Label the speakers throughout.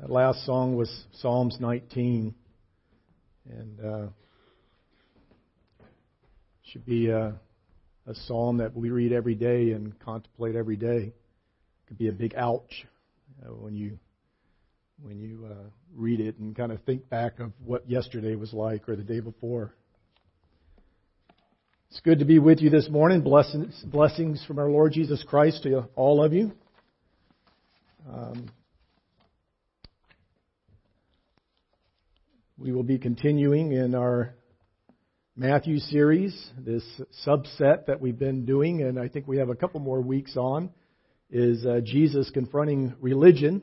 Speaker 1: That last song was Psalms 19, and uh, should be a, a psalm that we read every day and contemplate every day. It could be a big ouch uh, when you when you uh, read it and kind of think back of what yesterday was like or the day before. It's good to be with you this morning. Blessings, blessings from our Lord Jesus Christ to all of you. Um, we will be continuing in our Matthew series, this subset that we've been doing, and I think we have a couple more weeks on, is uh, Jesus confronting religion.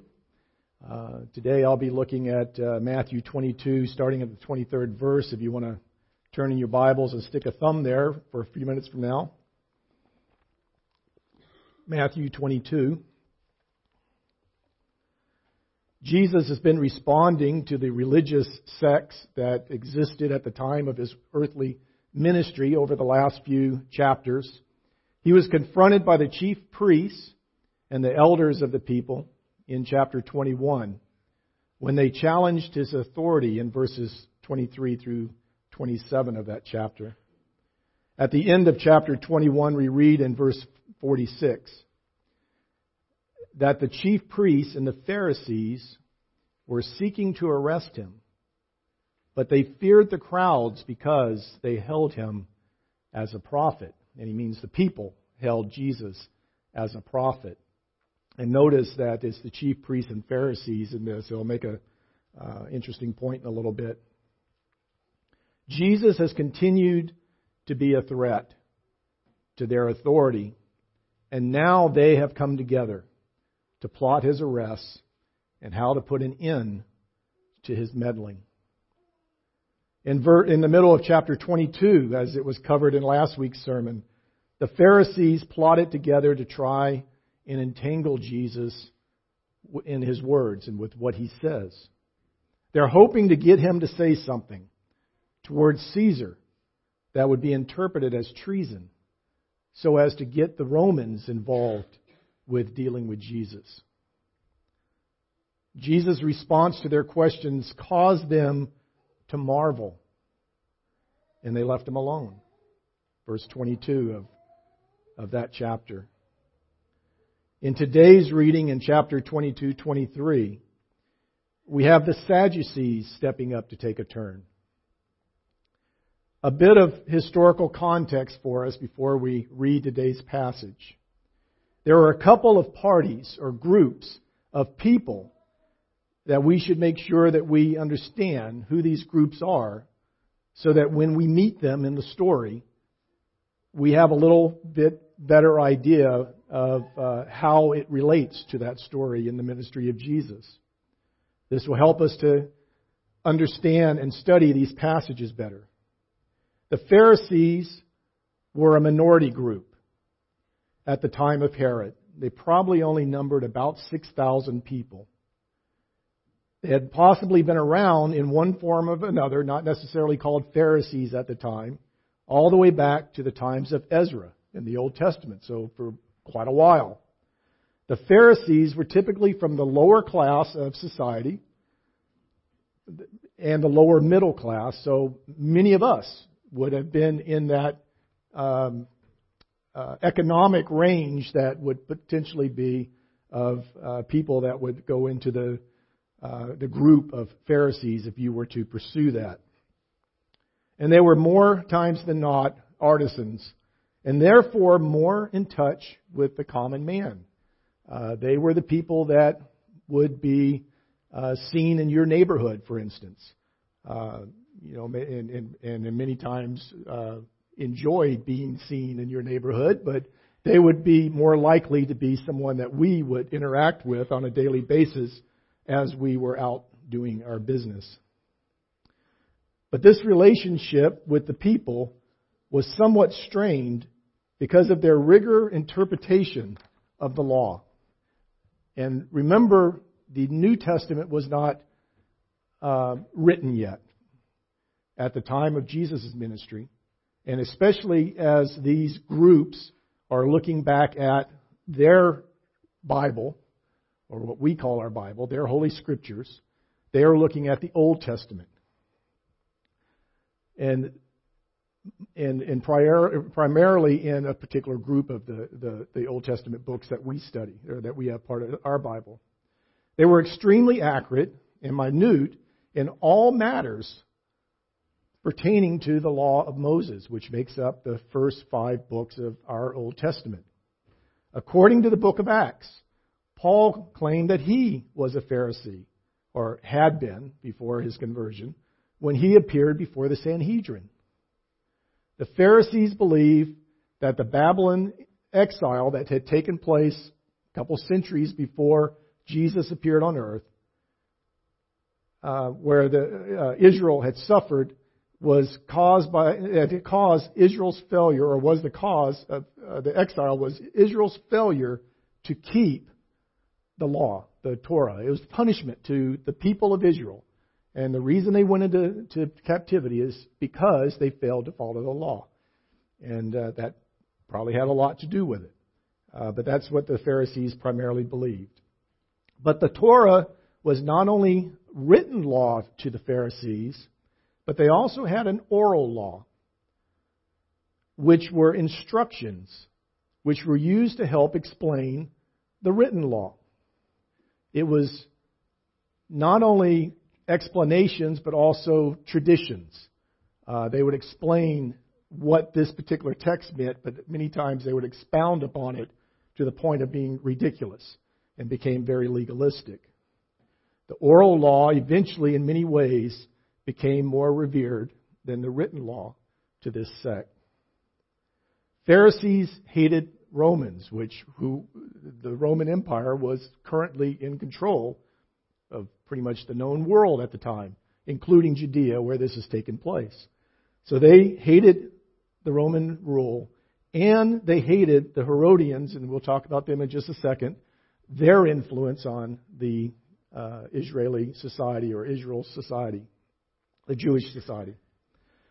Speaker 1: Uh, today I'll be looking at uh, Matthew 22, starting at the 23rd verse, if you want to turn in your Bibles and stick a thumb there for a few minutes from now. Matthew 22. Jesus has been responding to the religious sects that existed at the time of his earthly ministry over the last few chapters. He was confronted by the chief priests and the elders of the people in chapter 21 when they challenged his authority in verses 23 through 27 of that chapter. At the end of chapter 21, we read in verse 46 that the chief priests and the Pharisees were seeking to arrest him, but they feared the crowds because they held him as a prophet. And he means the people held Jesus as a prophet. And notice that it's the chief priests and Pharisees in this. It'll make an uh, interesting point in a little bit. Jesus has continued to be a threat to their authority, and now they have come together to plot his arrest and how to put an end to his meddling. In, ver- in the middle of chapter 22, as it was covered in last week's sermon, the Pharisees plotted together to try and entangle Jesus in his words and with what he says. They're hoping to get him to say something towards Caesar that would be interpreted as treason so as to get the Romans involved with dealing with Jesus. Jesus' response to their questions caused them to marvel, and they left him alone. Verse 22 of, of that chapter. In today's reading in chapter 22 23, we have the Sadducees stepping up to take a turn. A bit of historical context for us before we read today's passage. There are a couple of parties or groups of people that we should make sure that we understand who these groups are so that when we meet them in the story, we have a little bit better idea of uh, how it relates to that story in the ministry of Jesus. This will help us to understand and study these passages better. The Pharisees were a minority group at the time of Herod. They probably only numbered about 6,000 people. They had possibly been around in one form or another, not necessarily called Pharisees at the time, all the way back to the times of Ezra in the Old Testament, so for quite a while. The Pharisees were typically from the lower class of society and the lower middle class, so many of us would have been in that um, uh, economic range that would potentially be of uh, people that would go into the uh, the group of Pharisees if you were to pursue that. And they were more times than not artisans, and therefore more in touch with the common man. Uh, they were the people that would be uh, seen in your neighborhood, for instance. Uh, you know, and, and, and many times enjoyed being seen in your neighborhood, but they would be more likely to be someone that we would interact with on a daily basis as we were out doing our business. But this relationship with the people was somewhat strained because of their rigor interpretation of the law. And remember, the New Testament was not uh, written yet at the time of Jesus' ministry, and especially as these groups are looking back at their Bible or what we call our Bible, their Holy Scriptures, they are looking at the Old Testament. And and, and prior, primarily in a particular group of the, the, the Old Testament books that we study, or that we have part of our Bible. They were extremely accurate and minute in all matters pertaining to the law of Moses, which makes up the first five books of our Old Testament. According to the book of Acts, Paul claimed that he was a Pharisee, or had been before his conversion, when he appeared before the Sanhedrin. The Pharisees believed that the Babylon exile that had taken place a couple centuries before Jesus appeared on earth, uh, where the, uh, Israel had suffered, was caused by it caused Israel's failure, or was the cause of uh, the exile was Israel's failure to keep the law, the Torah. It was punishment to the people of Israel. And the reason they went into to captivity is because they failed to follow the law. And uh, that probably had a lot to do with it. Uh, but that's what the Pharisees primarily believed. But the Torah was not only written law to the Pharisees, but they also had an oral law, which were instructions which were used to help explain the written law. It was not only explanations, but also traditions. Uh, they would explain what this particular text meant, but many times they would expound upon it to the point of being ridiculous and became very legalistic. The oral law eventually, in many ways, became more revered than the written law to this sect. Pharisees hated Romans, which who the Roman Empire was currently in control of pretty much the known world at the time, including Judea, where this has taken place. So they hated the Roman rule, and they hated the Herodians, and we'll talk about them in just a second, their influence on the uh, Israeli society or Israel society, the Jewish society.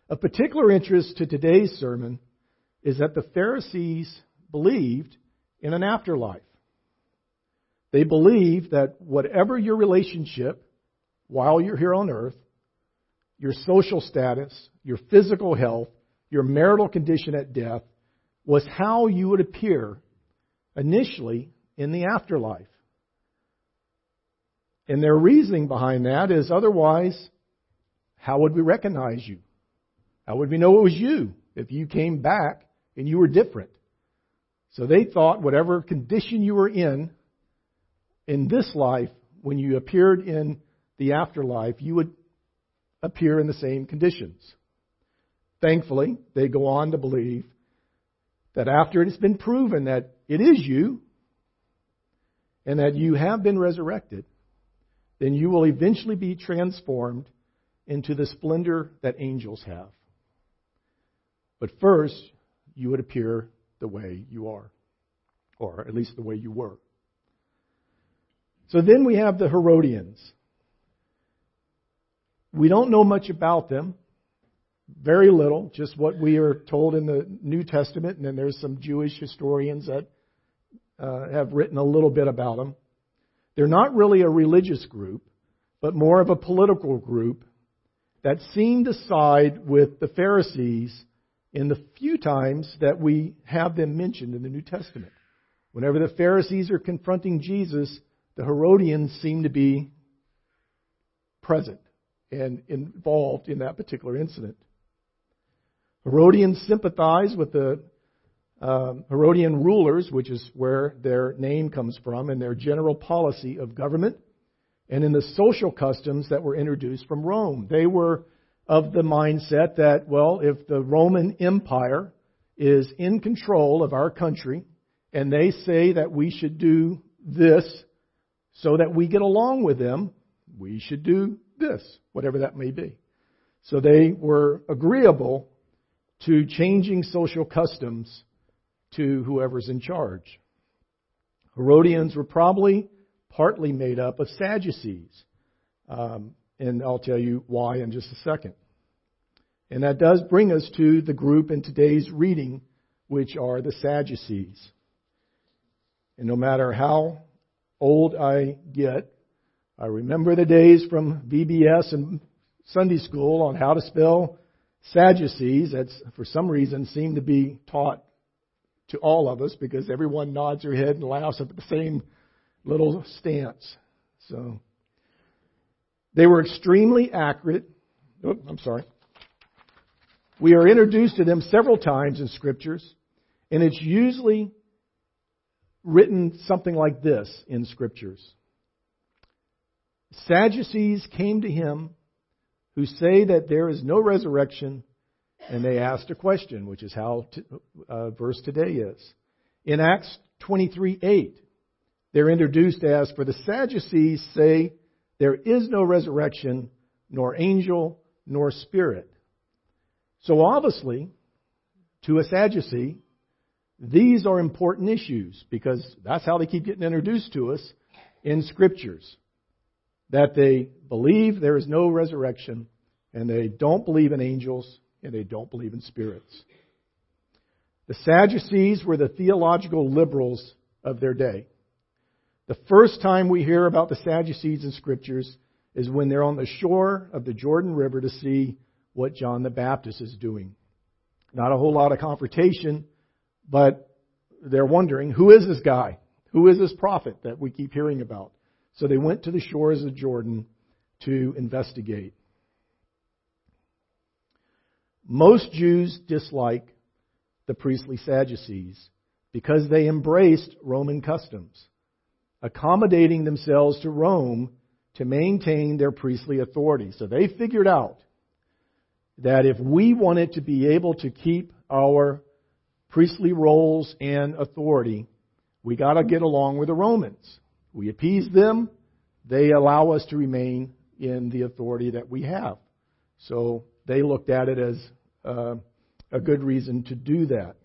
Speaker 1: Of particular interest to today's sermon is that the Pharisees believed in an afterlife. They believed that whatever your relationship while you're here on earth, your social status, your physical health, your marital condition at death, was how you would appear initially in the afterlife. And their reasoning behind that is otherwise, how would we recognize you? How would we know it was you if you came back and you were different? So they thought whatever condition you were in in this life, when you appeared in the afterlife, you would appear in the same conditions. Thankfully, they go on to believe that after it has been proven that it is you and that you have been resurrected, then you will eventually be transformed into the splendor that angels have. But first, you would appear the way you are, or at least the way you were. So then we have the Herodians. We don't know much about them. Very little, just what we are told in the New Testament, and then there's some Jewish historians that uh, have written a little bit about them. They're not really a religious group, but more of a political group that seem to side with the Pharisees in the few times that we have them mentioned in the New Testament. Whenever the Pharisees are confronting Jesus, the Herodians seem to be present and involved in that particular incident. Herodians sympathize with the um, Herodian rulers, which is where their name comes from, and their general policy of government, and in the social customs that were introduced from Rome. They were of the mindset that, well, if the Roman Empire is in control of our country, and they say that we should do this so that we get along with them, we should do this, whatever that may be. So they were agreeable to changing social customs to whoever's in charge. Herodians were probably partly made up of Sadducees. Um, and I'll tell you why in just a second. And that does bring us to the group in today's reading, which are the Sadducees. And no matter how old I get, I remember the days from VBS and Sunday school on how to spell Sadducees. That's for some reason seemed to be taught to all of us because everyone nods their head and laughs at the same little stance. So they were extremely accurate. Oh, I'm sorry. We are introduced to them several times in scriptures, and it's usually written something like this in scriptures. Sadducees came to him who say that there is no resurrection, and they asked a question, which is how t- uh, verse today is. In Acts 23:8, they're introduced as, For the Sadducees say there is no resurrection, nor angel, nor spirit. So obviously, to a Sadducee, these are important issues because that's how they keep getting introduced to us in scriptures. That they believe there is no resurrection and they don't believe in angels and they don't believe in spirits. The Sadducees were the theological liberals of their day. The first time we hear about the Sadducees in scriptures is when they're on the shore of the Jordan River to see what John the Baptist is doing. Not a whole lot of confrontation, but they're wondering, who is this guy? Who is this prophet that we keep hearing about? So they went to the shores of Jordan to investigate. Most Jews dislike the priestly Sadducees because they embraced Roman customs, accommodating themselves to Rome to maintain their priestly authority. So they figured out that if we wanted to be able to keep our priestly roles and authority, we got to get along with the Romans. We appease them, they allow us to remain in the authority that we have. So they looked at it as uh, a good reason to do that.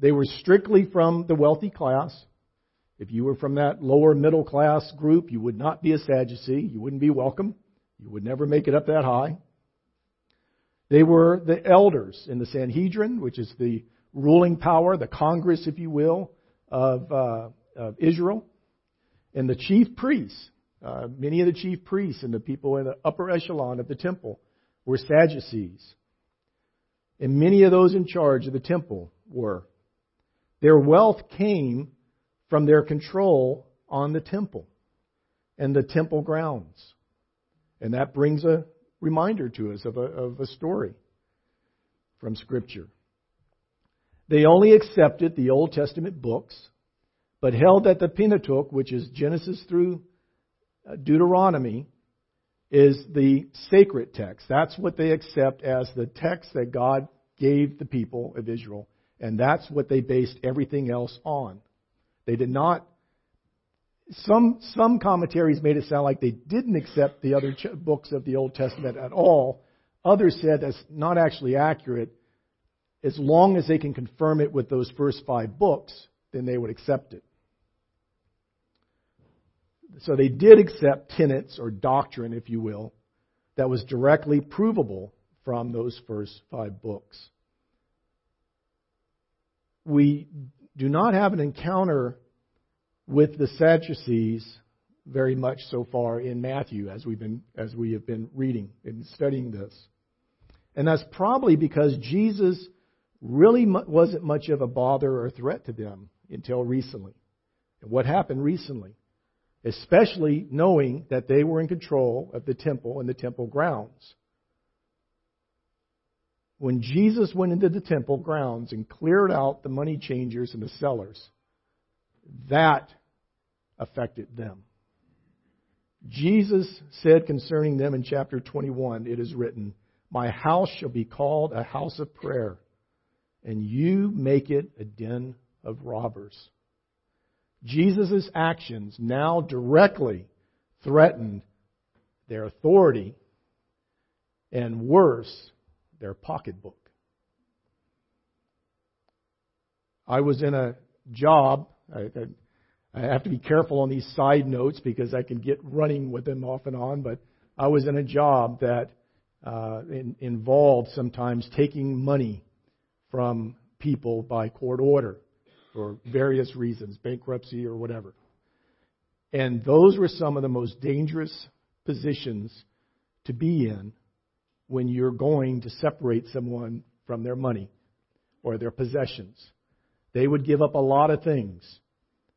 Speaker 1: They were strictly from the wealthy class. If you were from that lower middle class group, you would not be a Sadducee. You wouldn't be welcome. You would never make it up that high. They were the elders in the Sanhedrin, which is the ruling power, the Congress, if you will, of, uh, of Israel. And the chief priests, uh, many of the chief priests and the people in the upper echelon of the temple were Sadducees. And many of those in charge of the temple were. Their wealth came from their control on the temple and the temple grounds. And that brings a reminder to us of a, of a story from Scripture. They only accepted the Old Testament books, but held that the Pentateuch, which is Genesis through uh, Deuteronomy, is the sacred text. That's what they accept as the text that God gave the people of Israel. And that's what they based everything else on. They did not. Some some commentaries made it sound like they didn't accept the other ch- books of the Old Testament at all. Others said that's not actually accurate. As long as they can confirm it with those first five books, then they would accept it. So they did accept tenets or doctrine, if you will, that was directly provable from those first five books. We do not have an encounter with the Sadducees very much so far in Matthew as we've been as we have been reading and studying this. And that's probably because Jesus really wasn't much of a bother or threat to them until recently. And what happened recently? Especially knowing that they were in control of the temple and the temple grounds when Jesus went into the temple grounds and cleared out the money changers and the sellers, that affected them. Jesus said concerning them in chapter 21, it is written, My house shall be called a house of prayer, and you make it a den of robbers. Jesus' actions now directly threatened their authority, and worse, their pocketbook. I was in a job. I, I have to be careful on these side notes because I can get running with them off and on. But I was in a job that uh, in, involved sometimes taking money from people by court order. for various reasons, bankruptcy or whatever. And those were some of the most dangerous positions to be in when you're going to separate someone from their money or their possessions. They would give up a lot of things.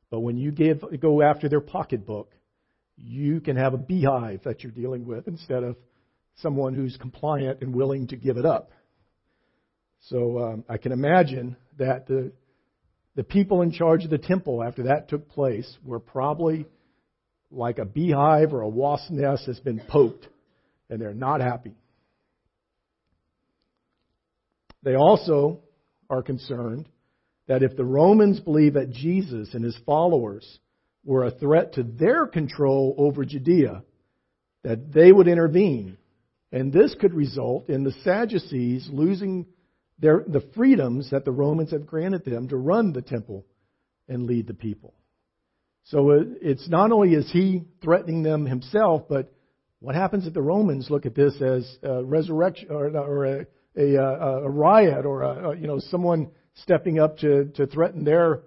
Speaker 1: But when you give, go after their pocketbook, you can have a beehive that you're dealing with instead of someone who's compliant and willing to give it up. So um, I can imagine that the the people in charge of the temple after that took place were probably like a beehive or a wasp nest has been poked, and they're not happy. They also are concerned that if the Romans believe that Jesus and his followers were a threat to their control over Judea, that they would intervene. And this could result in the Sadducees losing their, the freedoms that the Romans have granted them to run the temple and lead the people. So uh, it's not only is he threatening them himself, but what happens if the Romans look at this as a resurrection or, or a, uh, a, a, riot or a, you know someone stepping up to, to threaten their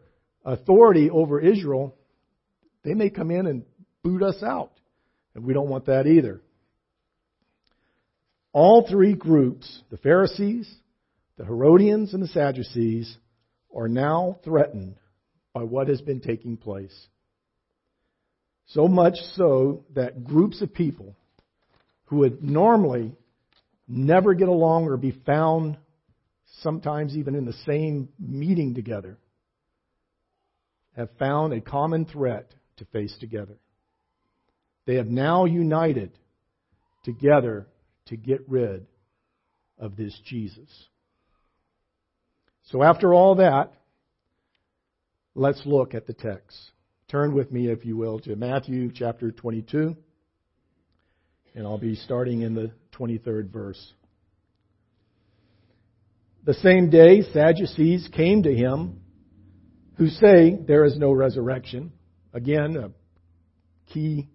Speaker 1: authority over Israel? They may come in and boot us out, and we don't want that either. All three groups, the Pharisees, the Herodians and the Sadducees are now threatened by what has been taking place. So much so that groups of people who would normally never get along or be found, sometimes even in the same meeting together, have found a common threat to face together. They have now united together to get rid of this Jesus. So, after all that, let's look at the text. Turn with me, if you will, to Matthew chapter 22, and I'll be starting in the 23rd verse. The same day, Sadducees came to him who say there is no resurrection. Again, a key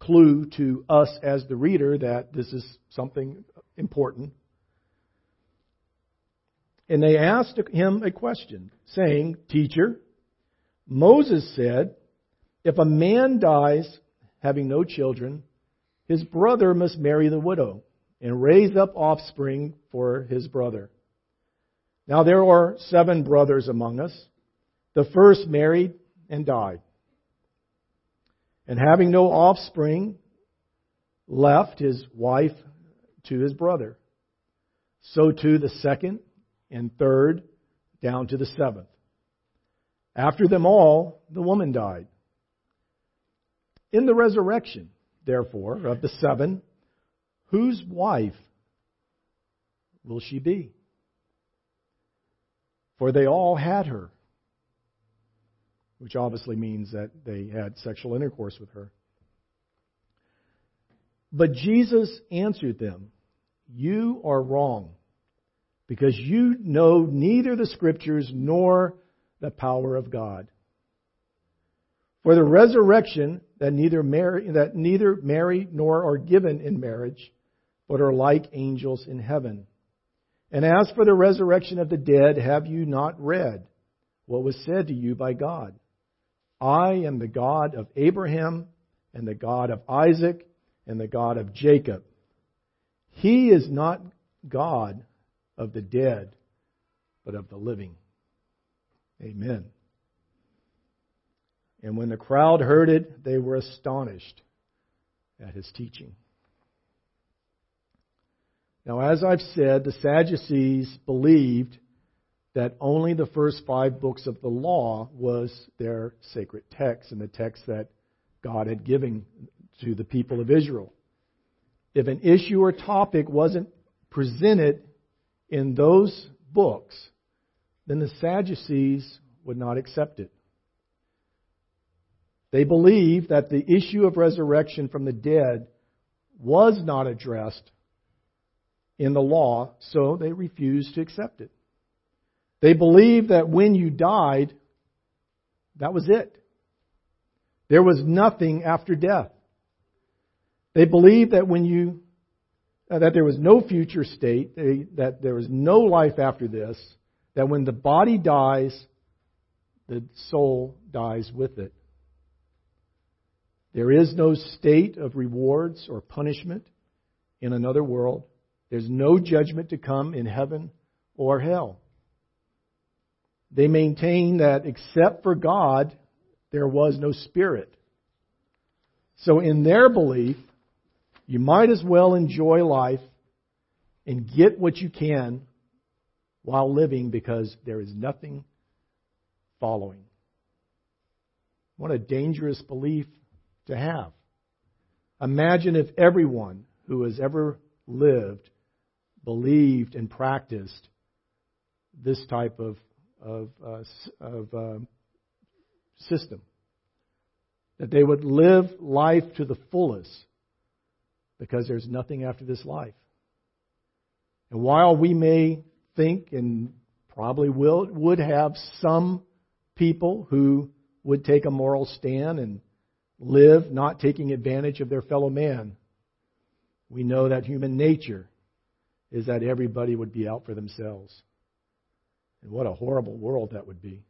Speaker 1: clue to us as the reader that this is something important. And they asked him a question, saying, Teacher, Moses said, If a man dies having no children, his brother must marry the widow and raise up offspring for his brother. Now there are seven brothers among us. The first married and died. And having no offspring, left his wife to his brother. So too the second and third down to the seventh. After them all, the woman died. In the resurrection, therefore, of the seven, whose wife will she be? For they all had her, which obviously means that they had sexual intercourse with her. But Jesus answered them, You are wrong because you know neither the Scriptures nor the power of God. For the resurrection that neither marry, that neither marry nor are given in marriage, but are like angels in heaven. And as for the resurrection of the dead, have you not read what was said to you by God? I am the God of Abraham and the God of Isaac and the God of Jacob. He is not God of the dead, but of the living. Amen. And when the crowd heard it, they were astonished at his teaching. Now, as I've said, the Sadducees believed that only the first five books of the law was their sacred text and the text that God had given to the people of Israel. If an issue or topic wasn't presented in those books, then the Sadducees would not accept it. They believed that the issue of resurrection from the dead was not addressed in the law, so they refused to accept it. They believed that when you died, that was it. There was nothing after death. They believed that when you uh, that there was no future state, that there was no life after this, that when the body dies, the soul dies with it. There is no state of rewards or punishment in another world. There's no judgment to come in heaven or hell. They maintain that except for God, there was no spirit. So, in their belief, you might as well enjoy life and get what you can while living because there is nothing following. What a dangerous belief to have. Imagine if everyone who has ever lived believed and practiced this type of, of, uh, of uh, system. That they would live life to the fullest because there's nothing after this life. And while we may think and probably will, would have some people who would take a moral stand and live not taking advantage of their fellow man, we know that human nature is that everybody would be out for themselves. And what a horrible world that would be.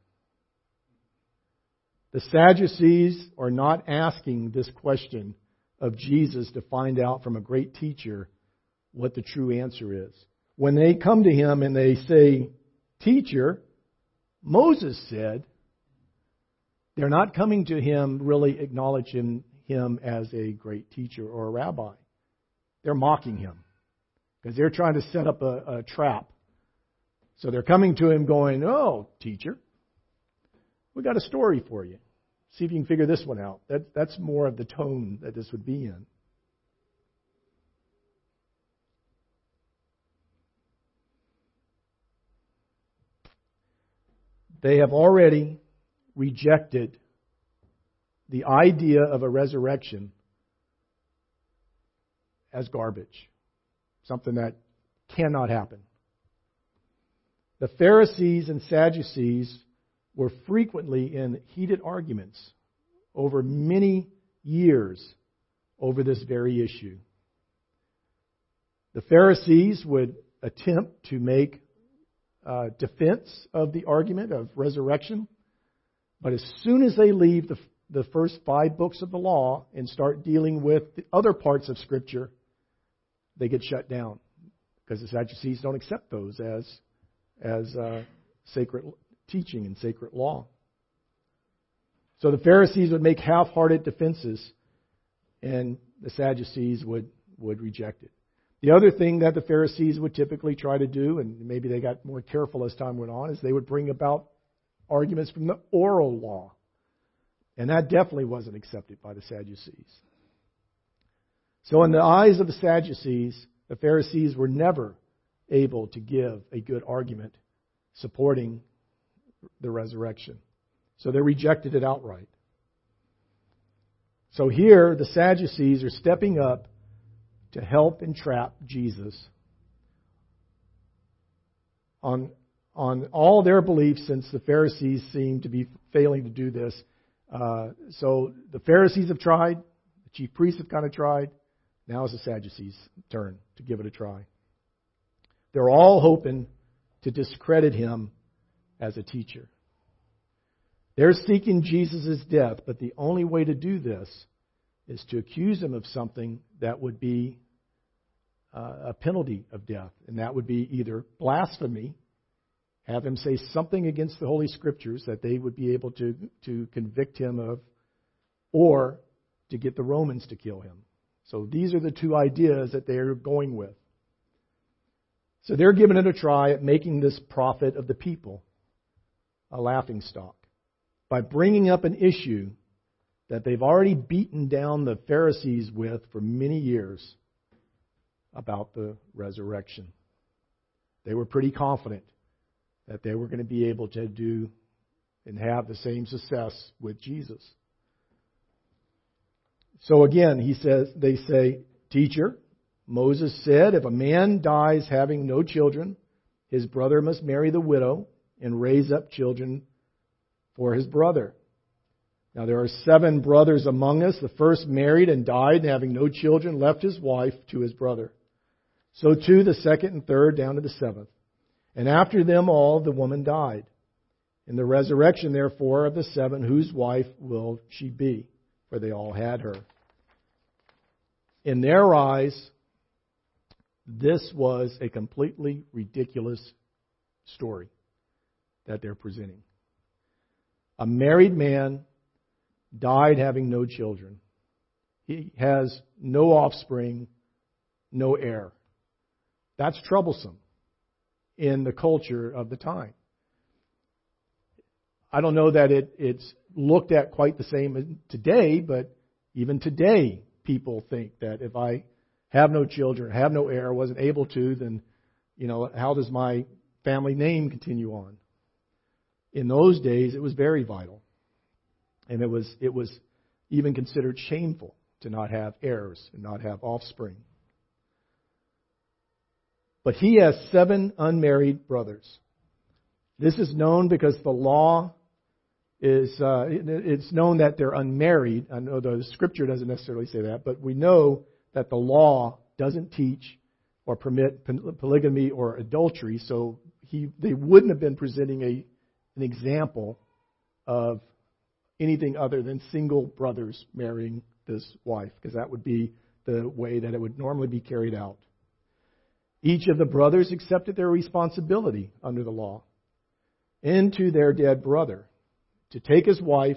Speaker 1: The Sadducees are not asking this question of Jesus to find out from a great teacher what the true answer is. When they come to him and they say, Teacher, Moses said, they're not coming to him really acknowledging him as a great teacher or a rabbi. They're mocking him because they're trying to set up a, a trap. So they're coming to him going, Oh, teacher, we got a story for you. See if you can figure this one out. That, that's more of the tone that this would be in. They have already rejected the idea of a resurrection as garbage, something that cannot happen. The Pharisees and Sadducees were frequently in heated arguments over many years over this very issue. The Pharisees would attempt to make uh, defense of the argument of resurrection, but as soon as they leave the, the first five books of the law and start dealing with the other parts of Scripture, they get shut down because the Sadducees don't accept those as as uh, sacred teaching and sacred law. So the Pharisees would make half hearted defenses, and the Sadducees would, would reject it. The other thing that the Pharisees would typically try to do, and maybe they got more careful as time went on, is they would bring about arguments from the oral law. And that definitely wasn't accepted by the Sadducees. So, in the eyes of the Sadducees, the Pharisees were never able to give a good argument supporting the resurrection. So they rejected it outright. So here, the Sadducees are stepping up to help entrap Jesus on, on all their beliefs, since the Pharisees seem to be failing to do this. Uh, so the Pharisees have tried, the chief priests have kind of tried. Now it's the Sadducees' turn to give it a try. They're all hoping to discredit him as a teacher. They're seeking Jesus' death, but the only way to do this is to accuse him of something that would be uh, a penalty of death, and that would be either blasphemy, have him say something against the Holy Scriptures that they would be able to, to convict him of, or to get the Romans to kill him. So these are the two ideas that they're going with. So they're giving it a try at making this prophet of the people a laughing stock by bringing up an issue that they've already beaten down the Pharisees with for many years about the resurrection. They were pretty confident that they were going to be able to do and have the same success with Jesus. So again, he says, they say, Teacher, Moses said, If a man dies having no children, his brother must marry the widow and raise up children for his brother. Now there are seven brothers among us. The first married and died, and having no children, left his wife to his brother. So too the second and third, down to the seventh. And after them all, the woman died. In the resurrection, therefore, of the seven, whose wife will she be? For they all had her. In their eyes, this was a completely ridiculous story that they're presenting. A married man died having no children. He has no offspring, no heir. That's troublesome in the culture of the time. I don't know that it, it's looked at quite the same today, but even today, people think that if I have no children, have no heir, wasn't able to, then, you know, how does my family name continue on? In those days, it was very vital. And it was, it was even considered shameful to not have heirs and not have offspring. But he has seven unmarried brothers. This is known because the law is uh, it's known that they're unmarried. I know the scripture doesn't necessarily say that, but we know that the law doesn't teach or permit polygamy or adultery. So he they wouldn't have been presenting a an example of anything other than single brothers marrying this wife, because that would be the way that it would normally be carried out. Each of the brothers accepted their responsibility under the law into their dead brother to take his wife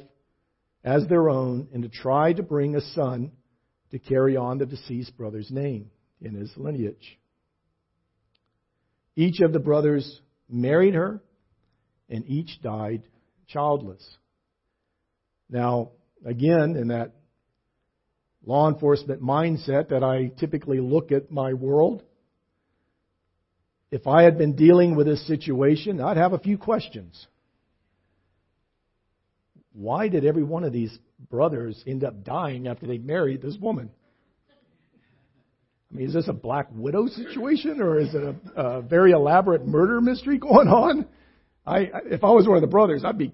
Speaker 1: as their own and to try to bring a son to carry on the deceased brother's name in his lineage. Each of the brothers married her, and each died childless. Now, again, in that law enforcement mindset that I typically look at my world, if I had been dealing with this situation, I'd have a few questions why did every one of these brothers end up dying after they married this woman? I mean, is this a black widow situation or is it a, a very elaborate murder mystery going on? I, if I was one of the brothers, I'd be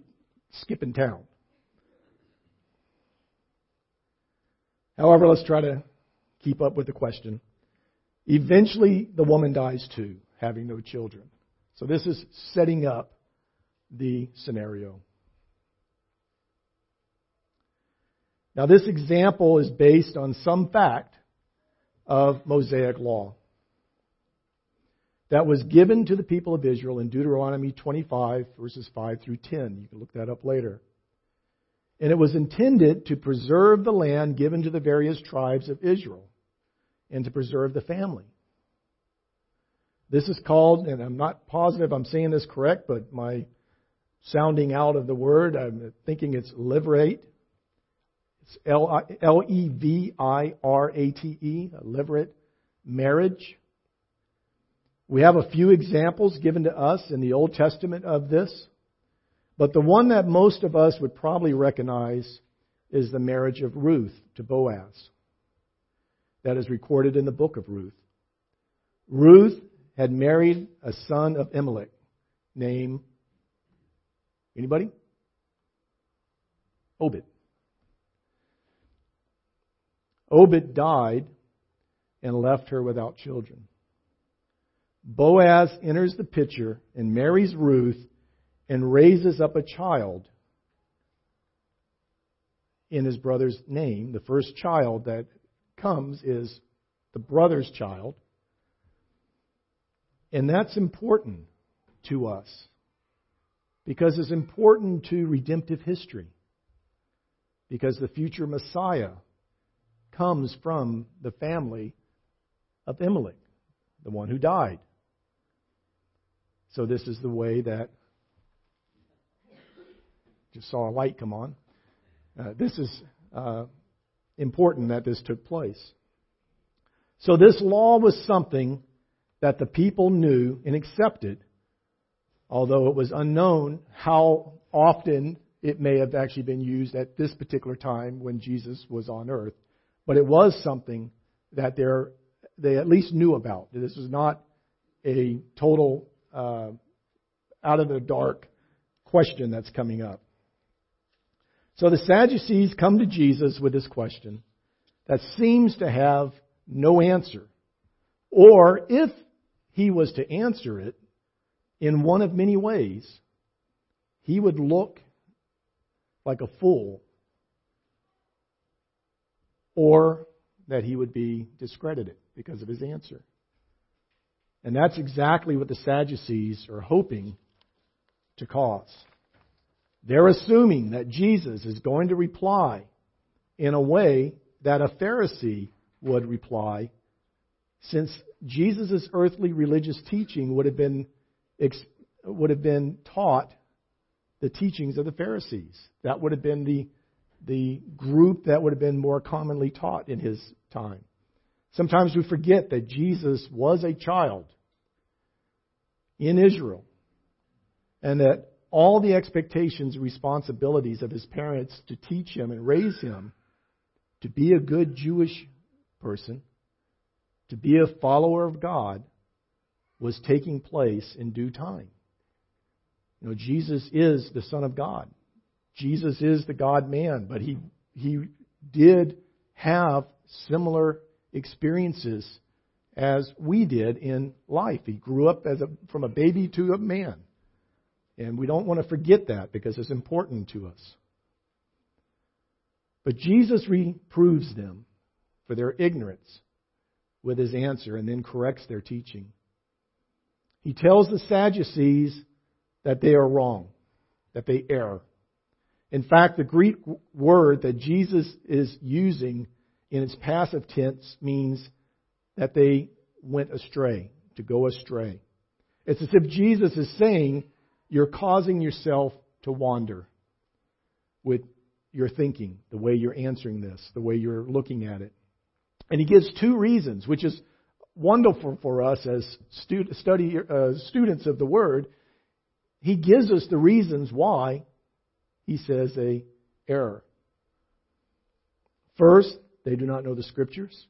Speaker 1: skipping town. However, let's try to keep up with the question. Eventually, the woman dies too, having no children. So this is setting up the scenario. Now, this example is based on some fact of Mosaic law that was given to the people of Israel in Deuteronomy 25, verses 5 through 10. You can look that up later. And it was intended to preserve the land given to the various tribes of Israel and to preserve the family. This is called, and I'm not positive I'm saying this correct, but my sounding out of the word, I'm thinking it's levirate L E V I R A T E, a levirate marriage. We have a few examples given to us in the Old Testament of this, but the one that most of us would probably recognize is the marriage of Ruth to Boaz. That is recorded in the book of Ruth. Ruth had married a son of Elimelech named anybody? Obed. Obed died and left her without children. Boaz enters the picture and marries Ruth and raises up a child in his brother's name. The first child that comes is the brother's child. And that's important to us because it's important to redemptive history. Because the future Messiah comes from the family of Elimelech, the one who died. So this is the way that just saw a light come on. Uh, this is uh, important that this took place. So this law was something that the people knew and accepted, although it was unknown how often it may have actually been used at this particular time when Jesus was on earth. But it was something that they at least knew about. This was not a total uh, out of the dark question that's coming up. So the Sadducees come to Jesus with this question that seems to have no answer. Or if he was to answer it in one of many ways, he would look like a fool or that he would be discredited because of his answer. And that's exactly what the Sadducees are hoping to cause. They're assuming that Jesus is going to reply in a way that a Pharisee would reply, since Jesus' earthly religious teaching would have been would have been taught the teachings of the Pharisees. That would have been the the group that would have been more commonly taught in his time. Sometimes we forget that Jesus was a child in Israel and that all the expectations and responsibilities of his parents to teach him and raise him to be a good Jewish person, to be a follower of God, was taking place in due time. You know, Jesus is the Son of God. Jesus is the God man, but he, he did have similar experiences as we did in life. He grew up as a, from a baby to a man. And we don't want to forget that because it's important to us. But Jesus reproves them for their ignorance with his answer and then corrects their teaching. He tells the Sadducees that they are wrong, that they err. In fact, the Greek word that Jesus is using in its passive tense means that they went astray, to go astray. It's as if Jesus is saying, You're causing yourself to wander with your thinking, the way you're answering this, the way you're looking at it. And he gives two reasons, which is wonderful for us as study, uh, students of the Word. He gives us the reasons why he says a error. First, they do not know the scriptures.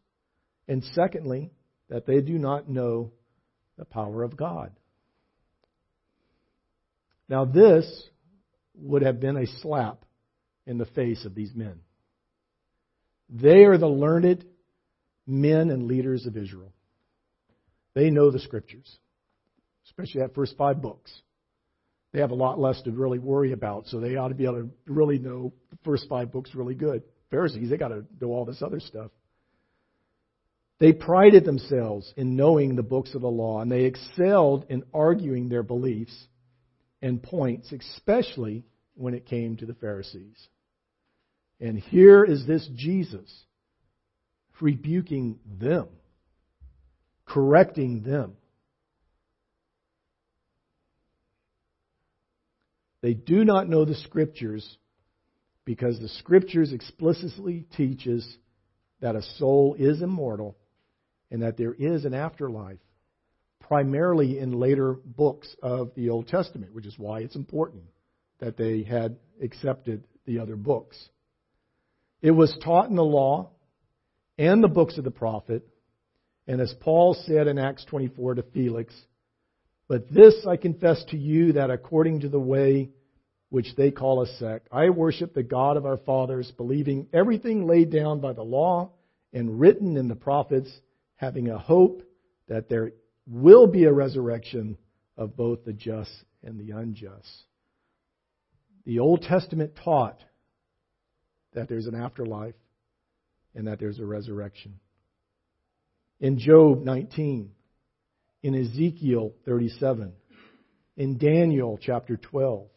Speaker 1: And secondly, that they do not know the power of God. Now, this would have been a slap in the face of these men. They are the learned men and leaders of Israel. They know the scriptures, especially that first five books they have a lot less to really worry about, so they ought to be able to really know the first five books really good. Pharisees, they got to know all this other stuff. They prided themselves in knowing the books of the law, and they excelled in arguing their beliefs and points, especially when it came to the Pharisees. And here is this Jesus rebuking them, correcting them. They do not know the Scriptures because the Scriptures explicitly teaches that a soul is immortal and that there is an afterlife, primarily in later books of the Old Testament, which is why it's important that they had accepted the other books. It was taught in the law and the books of the prophet, and as Paul said in Acts 24 to Felix, but this I confess to you that according to the way which they call a sect, I worship the God of our fathers, believing everything laid down by the law and written in the prophets, having a hope that there will be a resurrection of both the just and the unjust. The Old Testament taught that there's an afterlife and that there's a resurrection. In Job 19, in Ezekiel 37, in Daniel chapter 12.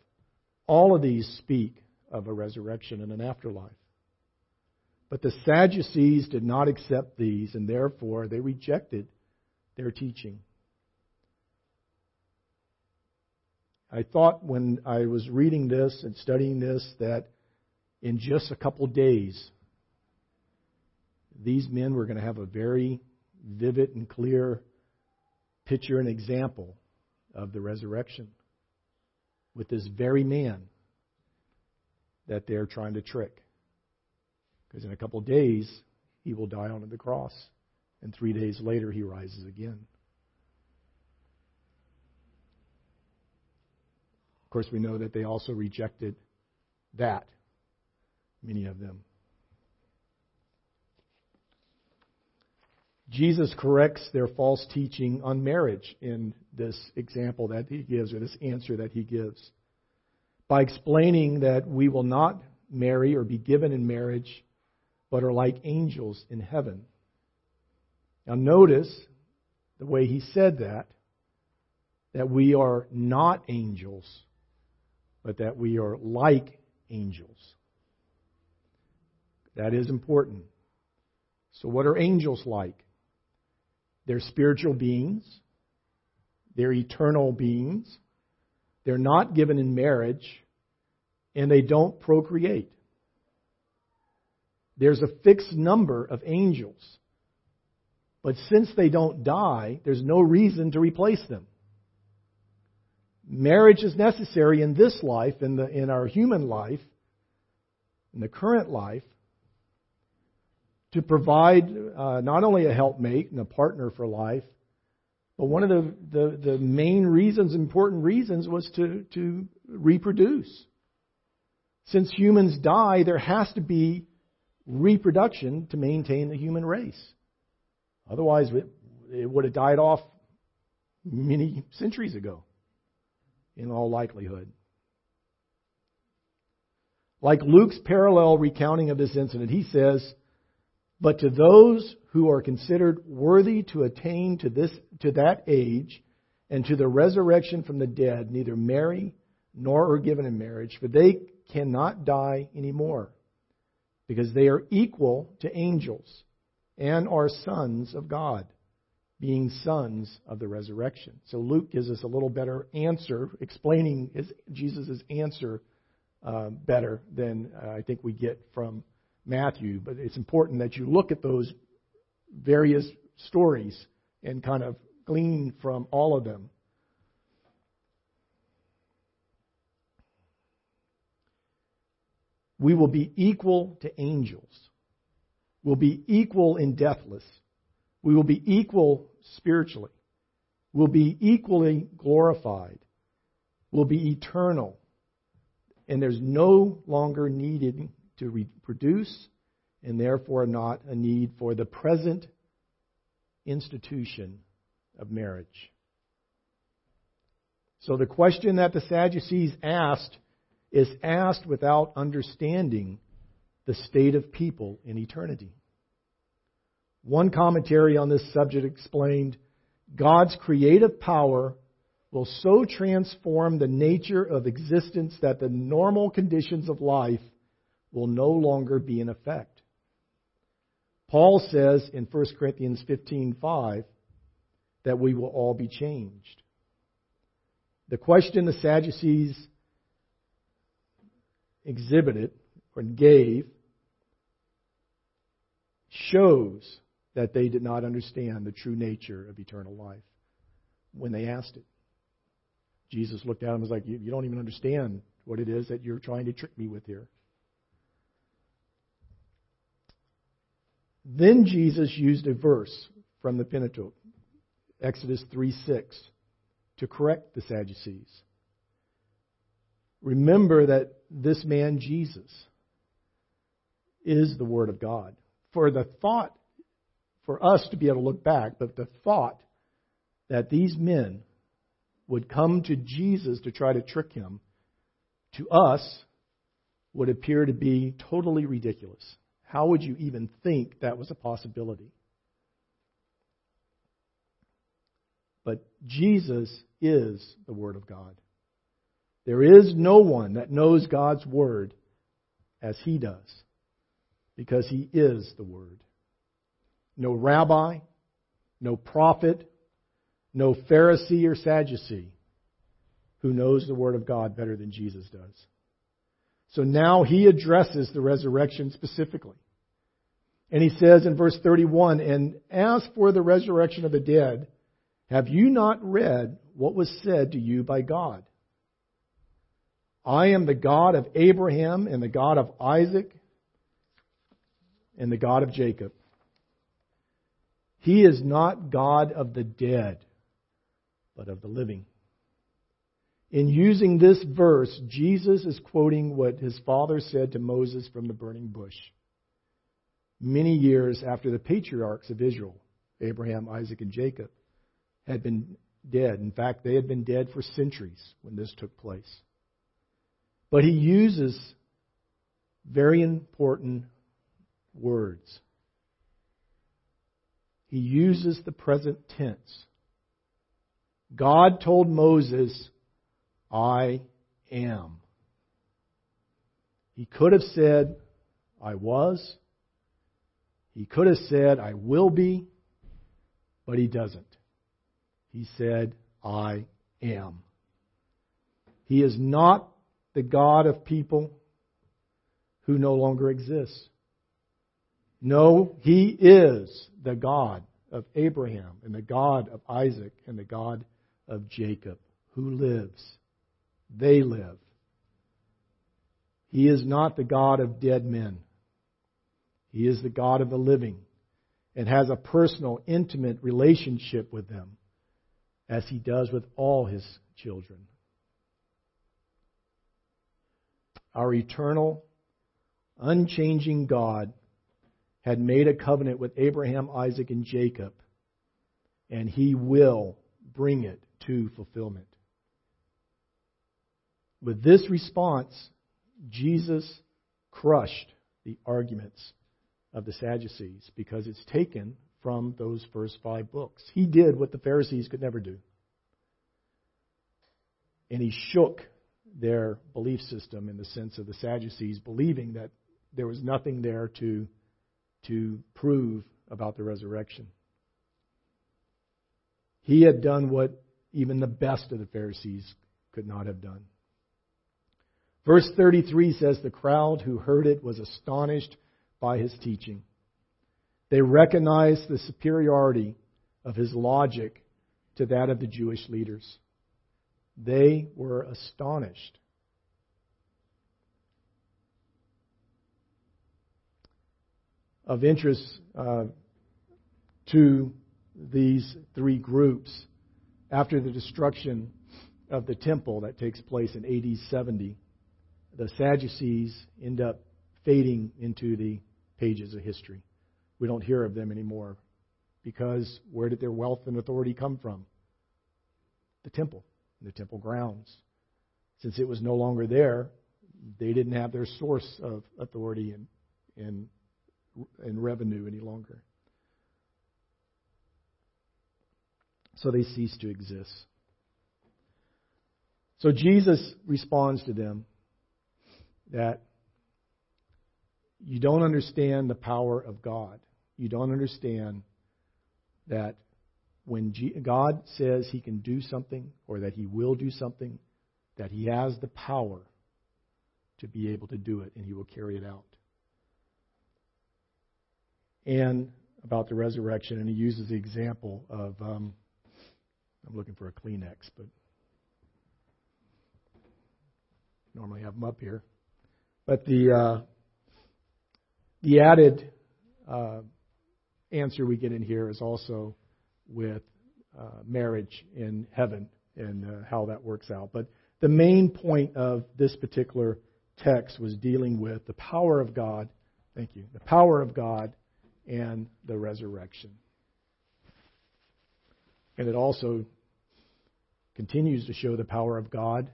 Speaker 1: All of these speak of a resurrection and an afterlife. But the Sadducees did not accept these, and therefore they rejected their teaching. I thought when I was reading this and studying this that in just a couple days, these men were going to have a very vivid and clear picture and example of the resurrection with this very man that they're trying to trick. Because in a couple of days, he will die on the cross, and three days later, he rises again. Of course, we know that they also rejected that, many of them. Jesus corrects their false teaching on marriage in this example that he gives, or this answer that he gives. by explaining that we will not marry or be given in marriage, but are like angels in heaven. Now, notice the way he said that, that we are not angels, but that we are like angels. That is important. So, what are angels like? They're spiritual beings, they're eternal beings, they're not given in marriage, and they don't procreate. There's a fixed number of angels. But since they don't die, there's no reason to replace them. Marriage is necessary in this life, in, the, in our human life, in the current life, to provide uh, not only a helpmate and a partner for life, but one of the, the, the main reasons, important reasons, was to, to reproduce. Since humans die, there has to be reproduction to maintain the human race. Otherwise, it, it would have died off many centuries ago, in all likelihood. Like Luke's parallel recounting of this incident, he says, But to those who are considered worthy to attain to, this, to that age and to the resurrection from the dead, neither marry nor are given in marriage, for they cannot die anymore, because they are equal to angels and are sons of God, being sons of the resurrection. So Luke gives us a little better answer, explaining Jesus' answer uh, better than uh, I think we get from Matthew. But it's important that you look at those various stories and kind of glean from all of them. We will be equal to angels We'll be equal in deathless. We will be equal spiritually. We'll be equally glorified. We'll be eternal. And there's no longer needed to reproduce, and therefore not a need for the present institution of marriage. So the question that the Sadducees asked is asked without understanding the state of people in eternity. One commentary on this subject explained God's creative power will so transform the nature of existence that the normal conditions of life will no longer be in effect. Paul says in 1 Corinthians 15:5 that we will all be changed. The question the Sadducees exhibited or gave shows that they did not understand the true nature of eternal life when they asked it. Jesus looked at them and was like, you, you don't even understand what it is that you're trying to trick me with here. Then Jesus used a verse from the Pentateuch, Exodus 3 6, to correct the Sadducees. Remember that this man, Jesus, is the Word of God. For the thought, for us to be able to look back, but the thought that these men would come to Jesus to try to trick him, to us, would appear to be totally ridiculous. How would you even think that was a possibility? But Jesus is the Word of God. There is no one that knows God's Word as He does because he is the Word. No rabbi, no prophet, no Pharisee or Sadducee who knows the Word of God better than Jesus does. So now he addresses the resurrection specifically. And he says in verse 31 And as for the resurrection of the dead, have you not read what was said to you by God? I am the God of Abraham and the God of Isaac and the God of Jacob. He is not God of the dead, but of the living. In using this verse, Jesus is quoting what his father said to Moses from the burning bush. Many years after the patriarchs of Israel, Abraham, Isaac, and Jacob, had been dead. In fact, they had been dead for centuries when this took place. But he uses very important words. He uses the present tense. God told Moses, I am. He could have said, I was. He could have said, I will be, but he doesn't. He said, I am. He is not the God of people who no longer exist. No, He is the God of Abraham and the God of Isaac and the God of Jacob who lives. They live. He is not the God of dead men. He is the God of the living and has a personal, intimate relationship with them as he does with all his children. Our eternal, unchanging God had made a covenant with Abraham, Isaac, and Jacob, and he will bring it to fulfillment. With this response, Jesus crushed the arguments of the Sadducees because it's taken from those first five books. He did what the Pharisees could never do. And he shook their belief system in the sense of the Sadducees believing that there was nothing there to, to prove about the resurrection. He had done what even the best of the Pharisees could not have done. Verse 33 says, The crowd who heard it was astonished by his teaching. They recognized the superiority of his logic to that of the Jewish leaders. They were astonished. Of interest uh, to these three groups, after the destruction of the temple that takes place in AD 70, the Sadducees end up fading into the pages of history. We don't hear of them anymore because where did their wealth and authority come from? The temple, the temple grounds. Since it was no longer there, they didn't have their source of authority and, and, and revenue any longer. So they ceased to exist. So Jesus responds to them that you don't understand the power of God you don't understand that when God says He can do something or that He will do something, that He has the power to be able to do it and He will carry it out. And about the resurrection, and He uses the example of um, I'm looking for a Kleenex, but normally have them up here. But the uh, the added uh, answer we get in here is also with uh, marriage in heaven and uh, how that works out. But the main point of this particular text was dealing with the power of God. Thank you. The power of God and the resurrection. And it also continues to show the power of God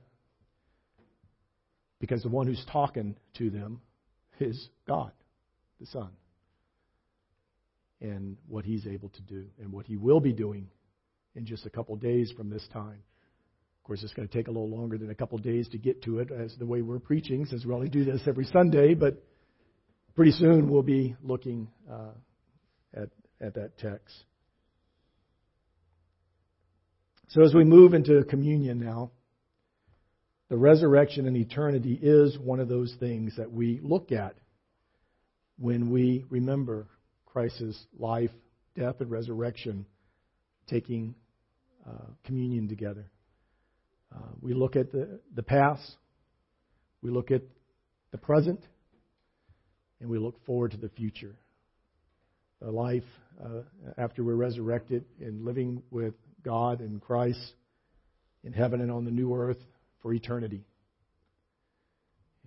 Speaker 1: because the one who's talking to them is God, the Son and what he's able to do and what he will be doing in just a couple days from this time. Of course, it's going to take a little longer than a couple days to get to it as the way we're preaching, since we only do this every Sunday, but pretty soon we'll be looking uh, at, at that text. So as we move into communion now, the resurrection and eternity is one of those things that we look at when we remember Christ's life, death, and resurrection, taking uh, communion together. Uh, we look at the, the past, we look at the present, and we look forward to the future. The life uh, after we're resurrected and living with God and Christ in heaven and on the new earth for eternity.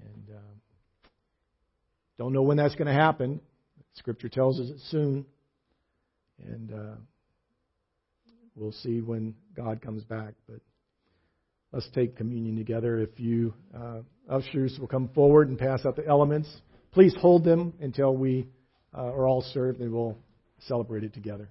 Speaker 1: And uh, don't know when that's going to happen. Scripture tells us it soon. And uh, we'll see when God comes back. But let's take communion together. If you uh, ushers will come forward and pass out the elements. Please hold them until we uh, are all served and we'll celebrate it together.